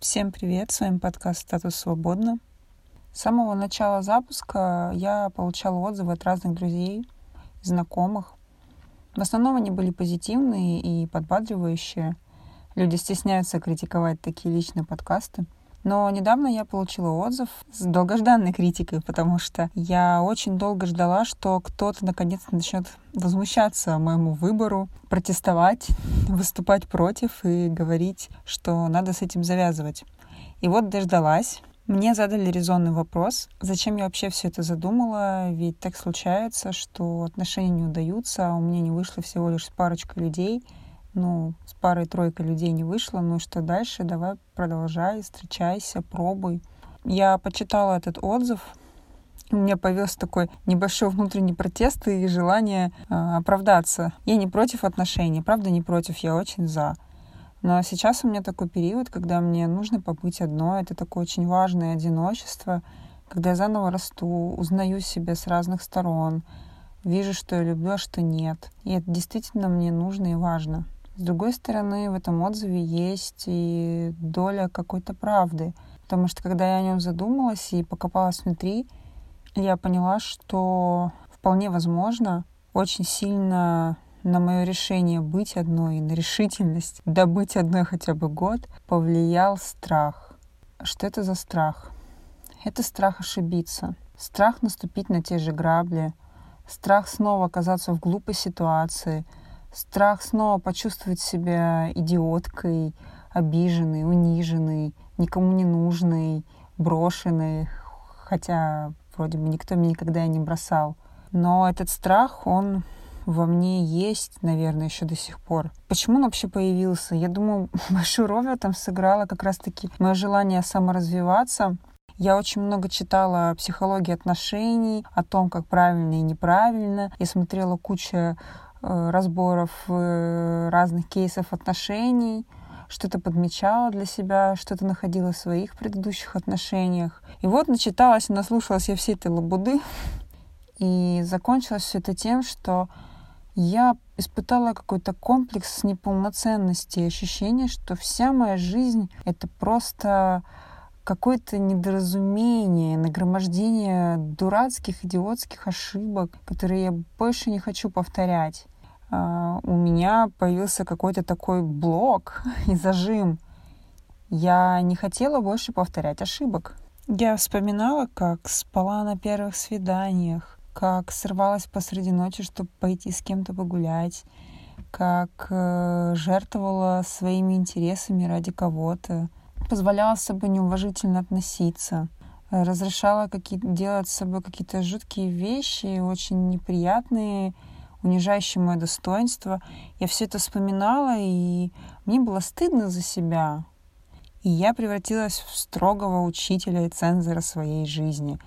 Всем привет, с вами подкаст «Статус свободно». С самого начала запуска я получала отзывы от разных друзей, знакомых. В основном они были позитивные и подбадривающие. Люди стесняются критиковать такие личные подкасты — но недавно я получила отзыв с долгожданной критикой, потому что я очень долго ждала, что кто-то наконец начнет возмущаться моему выбору, протестовать, выступать против и говорить, что надо с этим завязывать. И вот дождалась. Мне задали резонный вопрос, зачем я вообще все это задумала, ведь так случается, что отношения не удаются, а у меня не вышло всего лишь с парочкой людей — ну, с парой-тройкой людей не вышло, ну что дальше, давай продолжай, встречайся, пробуй. Я почитала этот отзыв, у меня появился такой небольшой внутренний протест и желание э, оправдаться. Я не против отношений, правда не против, я очень за. Но сейчас у меня такой период, когда мне нужно побыть одной. Это такое очень важное одиночество, когда я заново расту, узнаю себя с разных сторон, вижу, что я люблю, а что нет. И это действительно мне нужно и важно. С другой стороны, в этом отзыве есть и доля какой-то правды. Потому что когда я о нем задумалась и покопалась внутри, я поняла, что вполне возможно очень сильно на мое решение быть одной, на решительность добыть одной хотя бы год повлиял страх. Что это за страх? Это страх ошибиться, страх наступить на те же грабли, страх снова оказаться в глупой ситуации — Страх снова почувствовать себя идиоткой, обиженной, униженной, никому не нужной, брошенной, хотя вроде бы никто меня никогда и не бросал. Но этот страх, он во мне есть, наверное, еще до сих пор. Почему он вообще появился? Я думаю, большую роль в этом сыграло как раз-таки мое желание саморазвиваться. Я очень много читала о психологии отношений, о том, как правильно и неправильно. Я смотрела кучу разборов э, разных кейсов отношений, что-то подмечала для себя, что-то находила в своих предыдущих отношениях. И вот начиталась, наслушалась я всей этой лабуды, и закончилось все это тем, что я испытала какой-то комплекс неполноценности, ощущение, что вся моя жизнь — это просто какое-то недоразумение, нагромождение дурацких, идиотских ошибок, которые я больше не хочу повторять. А, у меня появился какой-то такой блок и зажим. Я не хотела больше повторять ошибок. Я вспоминала, как спала на первых свиданиях, как срывалась посреди ночи, чтобы пойти с кем-то погулять, как э, жертвовала своими интересами ради кого-то, позволяла с собой неуважительно относиться, разрешала какие делать с собой какие-то жуткие вещи, очень неприятные, унижающий мое достоинство. Я все это вспоминала, и мне было стыдно за себя. И я превратилась в строгого учителя и цензора своей жизни.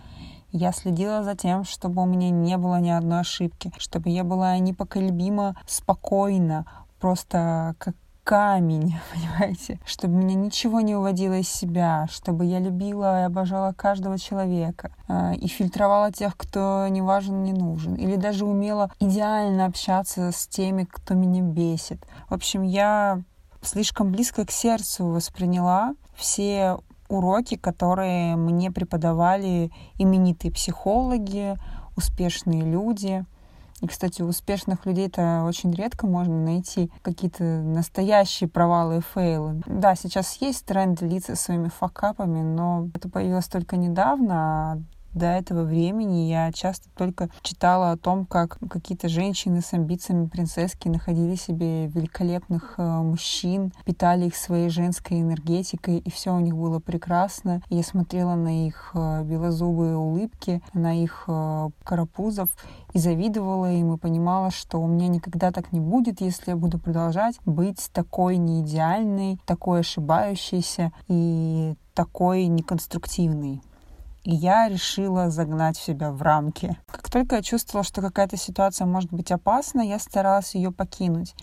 Я следила за тем, чтобы у меня не было ни одной ошибки, чтобы я была непоколебимо спокойна, просто как камень, понимаете? Чтобы меня ничего не уводило из себя, чтобы я любила и обожала каждого человека э, и фильтровала тех, кто не важен, не нужен. Или даже умела идеально общаться с теми, кто меня бесит. В общем, я слишком близко к сердцу восприняла все уроки, которые мне преподавали именитые психологи, успешные люди — и, кстати, у успешных людей это очень редко можно найти какие-то настоящие провалы и фейлы. Да, сейчас есть тренд делиться своими факапами, но это появилось только недавно, а до этого времени я часто только читала о том, как какие-то женщины с амбициями принцесски находили себе великолепных э, мужчин, питали их своей женской энергетикой, и все у них было прекрасно. Я смотрела на их э, белозубые улыбки, на их э, карапузов и завидовала им и понимала, что у меня никогда так не будет, если я буду продолжать быть такой неидеальной, такой ошибающейся и такой неконструктивной. И я решила загнать себя в рамки. Как только я чувствовала, что какая-то ситуация может быть опасна, я старалась ее покинуть.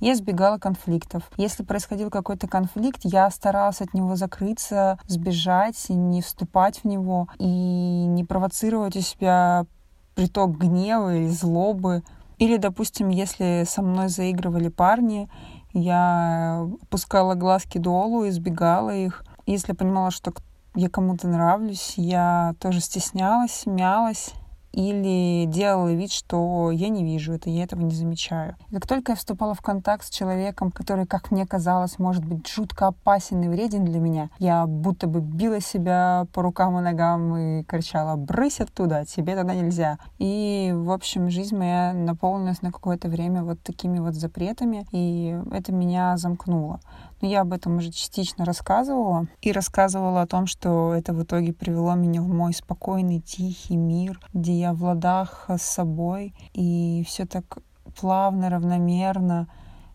Я избегала конфликтов. Если происходил какой-то конфликт, я старалась от него закрыться, сбежать, не вступать в него и не провоцировать у себя приток гнева или злобы. Или, допустим, если со мной заигрывали парни, я опускала глазки долу, избегала их, Если понимала, что я кому-то нравлюсь, я тоже стеснялась, мялась, или делала вид, что я не вижу это, я этого не замечаю. И как только я вступала в контакт с человеком, который, как мне казалось, может быть жутко опасен и вреден для меня, я будто бы била себя по рукам и ногам и кричала «брысь оттуда, тебе тогда нельзя». И, в общем, жизнь моя наполнилась на какое-то время вот такими вот запретами, и это меня замкнуло. Но я об этом уже частично рассказывала. И рассказывала о том, что это в итоге привело меня в мой спокойный, тихий мир, где я в ладах с собой. И все так плавно, равномерно,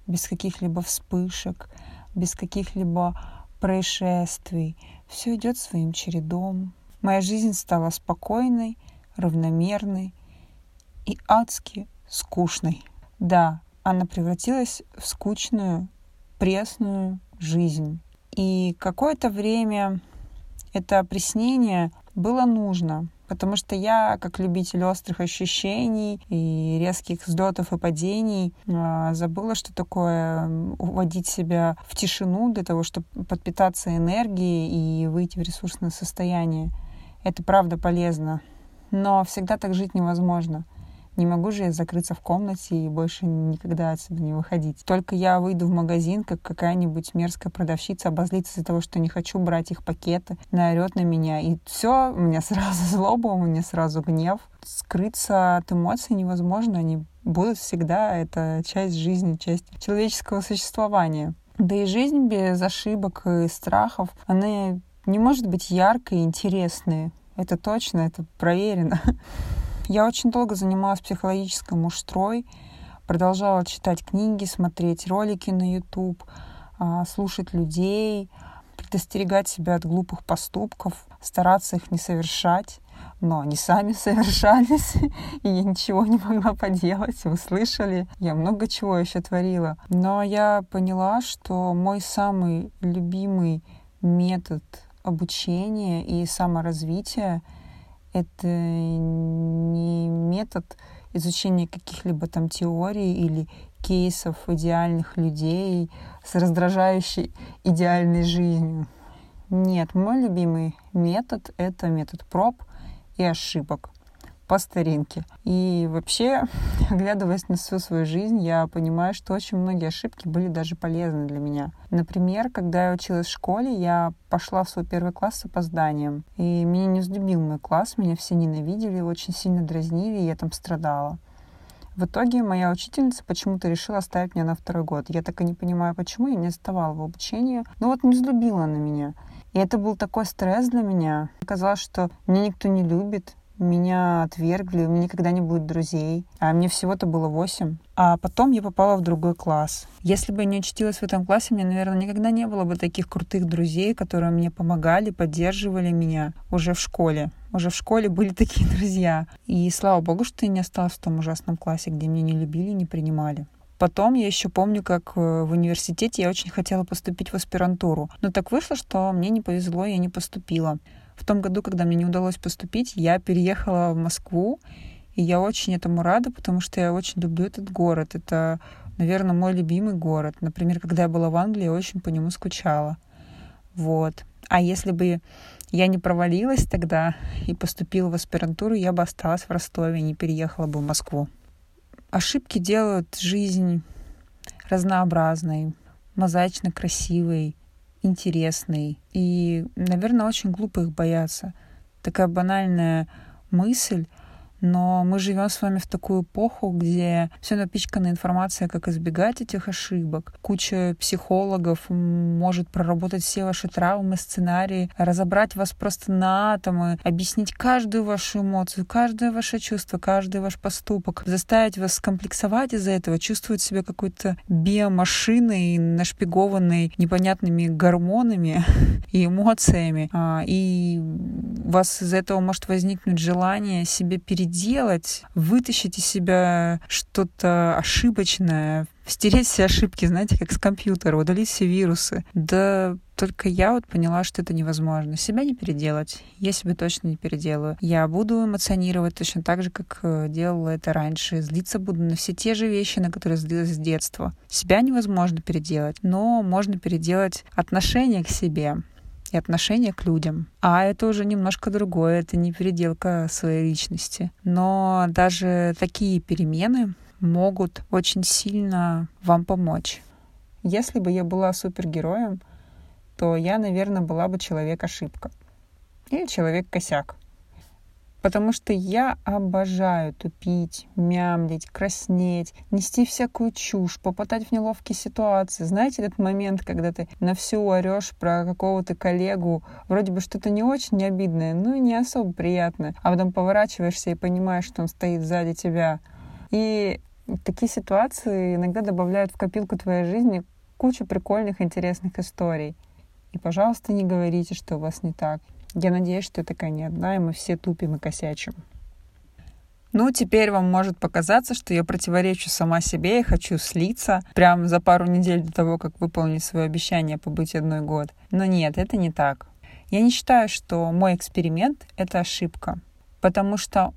без каких-либо вспышек, без каких-либо происшествий. Все идет своим чередом. Моя жизнь стала спокойной, равномерной и адски скучной. Да, она превратилась в скучную, пресную жизнь. И какое-то время это опреснение было нужно, потому что я, как любитель острых ощущений и резких взлетов и падений, а, забыла, что такое уводить себя в тишину для того, чтобы подпитаться энергией и выйти в ресурсное состояние. Это правда полезно, но всегда так жить невозможно — не могу же я закрыться в комнате и больше никогда отсюда не выходить. Только я выйду в магазин, как какая-нибудь мерзкая продавщица обозлится из-за того, что не хочу брать их пакеты, наорет на меня. И все, у меня сразу злоба, у меня сразу гнев. Скрыться от эмоций невозможно, они будут всегда, это часть жизни, часть человеческого существования. Да и жизнь без ошибок и страхов, она не может быть яркой и интересной. Это точно, это проверено. Я очень долго занималась психологической муштрой, продолжала читать книги, смотреть ролики на YouTube, а, слушать людей, предостерегать себя от глупых поступков, стараться их не совершать. Но они сами совершались, и я ничего не могла поделать. Вы слышали? Я много чего еще творила. Но я поняла, что мой самый любимый метод обучения и саморазвития — это не метод изучения каких-либо там теорий или кейсов идеальных людей с раздражающей идеальной жизнью. Нет, мой любимый метод — это метод проб и ошибок по старинке. И вообще, оглядываясь на всю свою жизнь, я понимаю, что очень многие ошибки были даже полезны для меня. Например, когда я училась в школе, я пошла в свой первый класс с опозданием. И меня не взлюбил мой класс, меня все ненавидели, очень сильно дразнили, и я там страдала. В итоге моя учительница почему-то решила оставить меня на второй год. Я так и не понимаю, почему. Я не оставала в обучении. Но вот не взлюбила на меня. И это был такой стресс для меня. Казалось, что меня никто не любит, меня отвергли, у меня никогда не будет друзей. А мне всего-то было восемь. А потом я попала в другой класс. Если бы я не учтилась в этом классе, мне, наверное, никогда не было бы таких крутых друзей, которые мне помогали, поддерживали меня уже в школе. Уже в школе были такие друзья. И слава богу, что я не осталась в том ужасном классе, где меня не любили не принимали. Потом я еще помню, как э, в университете я очень хотела поступить в аспирантуру. Но так вышло, что мне не повезло, я не поступила. В том году, когда мне не удалось поступить, я переехала в Москву, и я очень этому рада, потому что я очень люблю этот город. Это, наверное, мой любимый город. Например, когда я была в Англии, я очень по нему скучала. Вот. А если бы я не провалилась тогда и поступила в аспирантуру, я бы осталась в Ростове, не переехала бы в Москву. Ошибки делают жизнь разнообразной, мозаично красивой, интересный. И, наверное, очень глупо их бояться. Такая банальная мысль, но мы живем с вами в такую эпоху, где все напичкана информация, как избегать этих ошибок. Куча психологов может проработать все ваши травмы, сценарии, разобрать вас просто на атомы, объяснить каждую вашу эмоцию, каждое ваше чувство, каждый ваш поступок, заставить вас скомплексовать из-за этого, чувствовать себя какой-то биомашиной, нашпигованной непонятными гормонами и эмоциями. А, и у вас из-за этого может возникнуть желание себе перейти переделать, вытащить из себя что-то ошибочное, стереть все ошибки, знаете, как с компьютера, удалить все вирусы. Да только я вот поняла, что это невозможно. Себя не переделать. Я себя точно не переделаю. Я буду эмоционировать точно так же, как э, делала это раньше. Злиться буду на все те же вещи, на которые злилась с детства. Себя невозможно переделать, но можно переделать отношение к себе. И отношение к людям. А это уже немножко другое, это не переделка своей личности. Но даже такие перемены могут очень сильно вам помочь. Если бы я была супергероем, то я, наверное, была бы человек-ошибка. Или человек-косяк. Потому что я обожаю тупить, мямлить, краснеть, нести всякую чушь, попадать в неловкие ситуации. Знаете этот момент, когда ты на всю орешь про какого-то коллегу, вроде бы что-то не очень обидное, ну и не особо приятное, а потом поворачиваешься и понимаешь, что он стоит сзади тебя. И такие ситуации иногда добавляют в копилку твоей жизни кучу прикольных, интересных историй. И, пожалуйста, не говорите, что у вас не так. Я надеюсь, что я такая не одна, и мы все тупим и косячим. Ну, теперь вам может показаться, что я противоречу сама себе и хочу слиться прямо за пару недель до того, как выполнить свое обещание побыть одной год. Но нет, это не так. Я не считаю, что мой эксперимент — это ошибка. Потому что,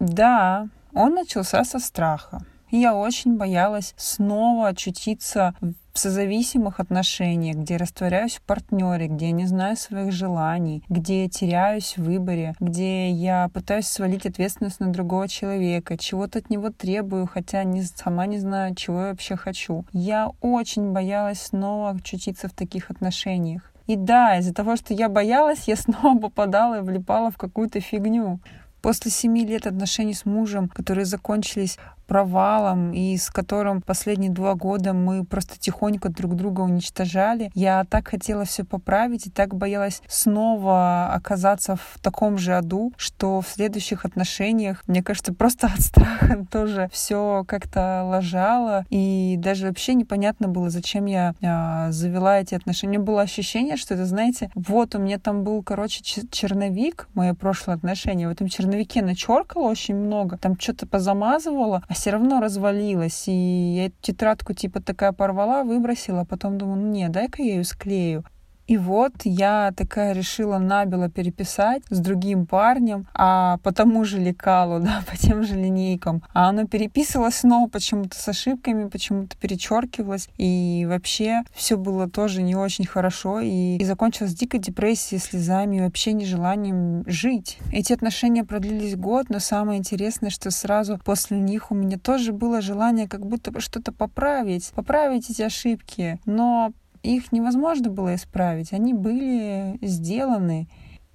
да, он начался со страха. Я очень боялась снова очутиться в созависимых отношениях, где растворяюсь в партнере, где я не знаю своих желаний, где я теряюсь в выборе, где я пытаюсь свалить ответственность на другого человека, чего-то от него требую, хотя не, сама не знаю, чего я вообще хочу. Я очень боялась снова очутиться в таких отношениях. И да, из-за того, что я боялась, я снова попадала и влипала в какую-то фигню. После семи лет отношений с мужем, которые закончились провалом и с которым последние два года мы просто тихонько друг друга уничтожали. Я так хотела все поправить и так боялась снова оказаться в таком же аду, что в следующих отношениях, мне кажется, просто от страха тоже все как-то ложало. И даже вообще непонятно было, зачем я а, завела эти отношения. У меня было ощущение, что это, знаете, вот у меня там был, короче, черновик, мое прошлое отношение. В этом черновике начеркала очень много, там что-то позамазывала, а все равно развалилась. И я эту тетрадку типа такая порвала, выбросила, а потом думаю, ну не, дай-ка я ее склею. И вот я такая решила набело переписать с другим парнем, а по тому же лекалу, да, по тем же линейкам. А оно переписывалось снова почему-то с ошибками, почему-то перечеркивалось. И вообще все было тоже не очень хорошо. И, и закончилось дикой депрессией, слезами вообще нежеланием жить. Эти отношения продлились год, но самое интересное, что сразу после них у меня тоже было желание как будто бы что-то поправить, поправить эти ошибки. Но их невозможно было исправить, они были сделаны,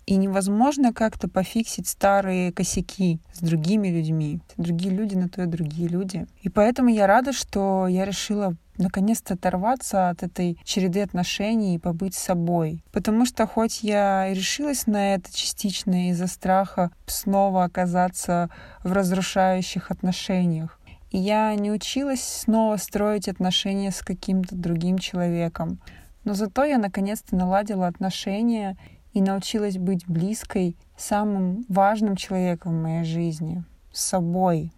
и невозможно как-то пофиксить старые косяки с другими людьми. Другие люди на то и другие люди. И поэтому я рада, что я решила наконец-то оторваться от этой череды отношений и побыть собой. Потому что хоть я и решилась на это частично из-за страха снова оказаться в разрушающих отношениях, я не училась снова строить отношения с каким-то другим человеком. Но зато я наконец-то наладила отношения и научилась быть близкой самым важным человеком в моей жизни, с собой,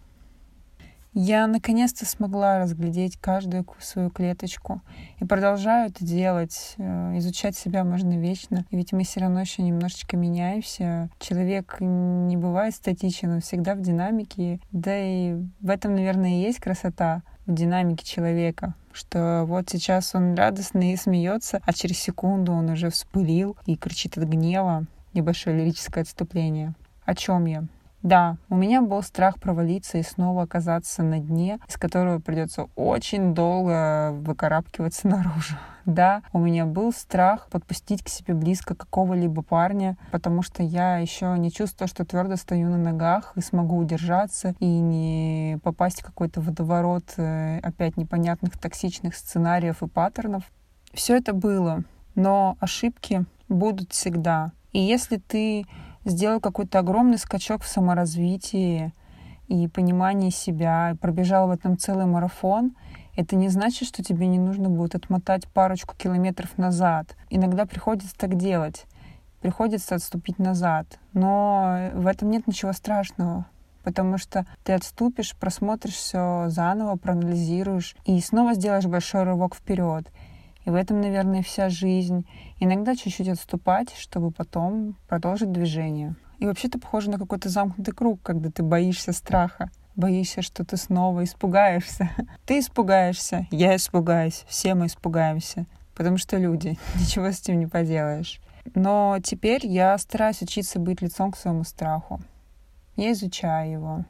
я наконец-то смогла разглядеть каждую свою клеточку и продолжаю это делать. Э, изучать себя можно вечно, ведь мы все равно еще немножечко меняемся. Человек не бывает статичен, он всегда в динамике. Да и в этом, наверное, и есть красота в динамике человека, что вот сейчас он радостный и смеется, а через секунду он уже вспылил и кричит от гнева. Небольшое лирическое отступление. О чем я? Да, у меня был страх провалиться и снова оказаться на дне, из которого придется очень долго выкарабкиваться наружу. Да, у меня был страх подпустить к себе близко какого-либо парня, потому что я еще не чувствую, что твердо стою на ногах и смогу удержаться и не попасть в какой-то водоворот э, опять непонятных токсичных сценариев и паттернов. Все это было, но ошибки будут всегда. И если ты сделал какой-то огромный скачок в саморазвитии и понимании себя, и пробежал в этом целый марафон, это не значит, что тебе не нужно будет отмотать парочку километров назад. Иногда приходится так делать. Приходится отступить назад. Но в этом нет ничего страшного потому что ты отступишь, просмотришь все заново, проанализируешь и снова сделаешь большой рывок вперед. И в этом, наверное, вся жизнь. Иногда чуть-чуть отступать, чтобы потом продолжить движение. И вообще это похоже на какой-то замкнутый круг, когда ты боишься страха, боишься, что ты снова испугаешься. Ты испугаешься, я испугаюсь, все мы испугаемся, потому что люди, ничего с этим не поделаешь. Но теперь я стараюсь учиться быть лицом к своему страху. Я изучаю его,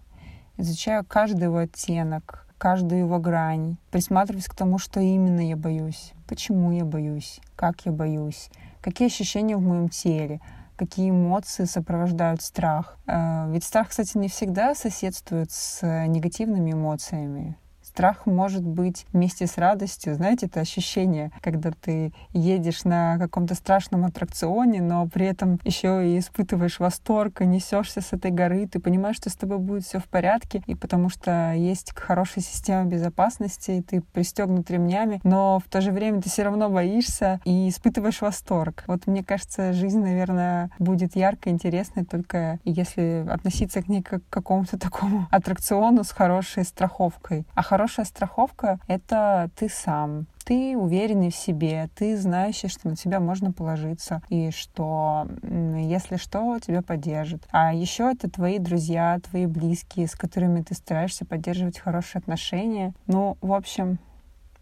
изучаю каждый его оттенок, каждую его грань, присматриваюсь к тому, что именно я боюсь, почему я боюсь, как я боюсь, какие ощущения в моем теле, какие эмоции сопровождают страх. Э, ведь страх, кстати, не всегда соседствует с негативными эмоциями. Страх может быть вместе с радостью. Знаете, это ощущение, когда ты едешь на каком-то страшном аттракционе, но при этом еще и испытываешь восторг, и несешься с этой горы, ты понимаешь, что с тобой будет все в порядке, и потому что есть хорошая система безопасности, и ты пристегнут ремнями, но в то же время ты все равно боишься и испытываешь восторг. Вот мне кажется, жизнь, наверное, будет яркой, интересной, только если относиться к ней как к какому-то такому аттракциону с хорошей страховкой. А хорошая хорошая страховка — это ты сам. Ты уверенный в себе, ты знаешь, что на тебя можно положиться, и что, если что, тебя поддержат. А еще это твои друзья, твои близкие, с которыми ты стараешься поддерживать хорошие отношения. Ну, в общем,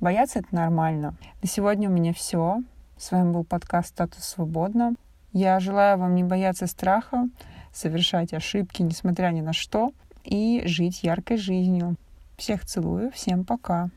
бояться — это нормально. На сегодня у меня все. С вами был подкаст «Статус свободно». Я желаю вам не бояться страха, совершать ошибки, несмотря ни на что, и жить яркой жизнью. Всех целую, всем пока.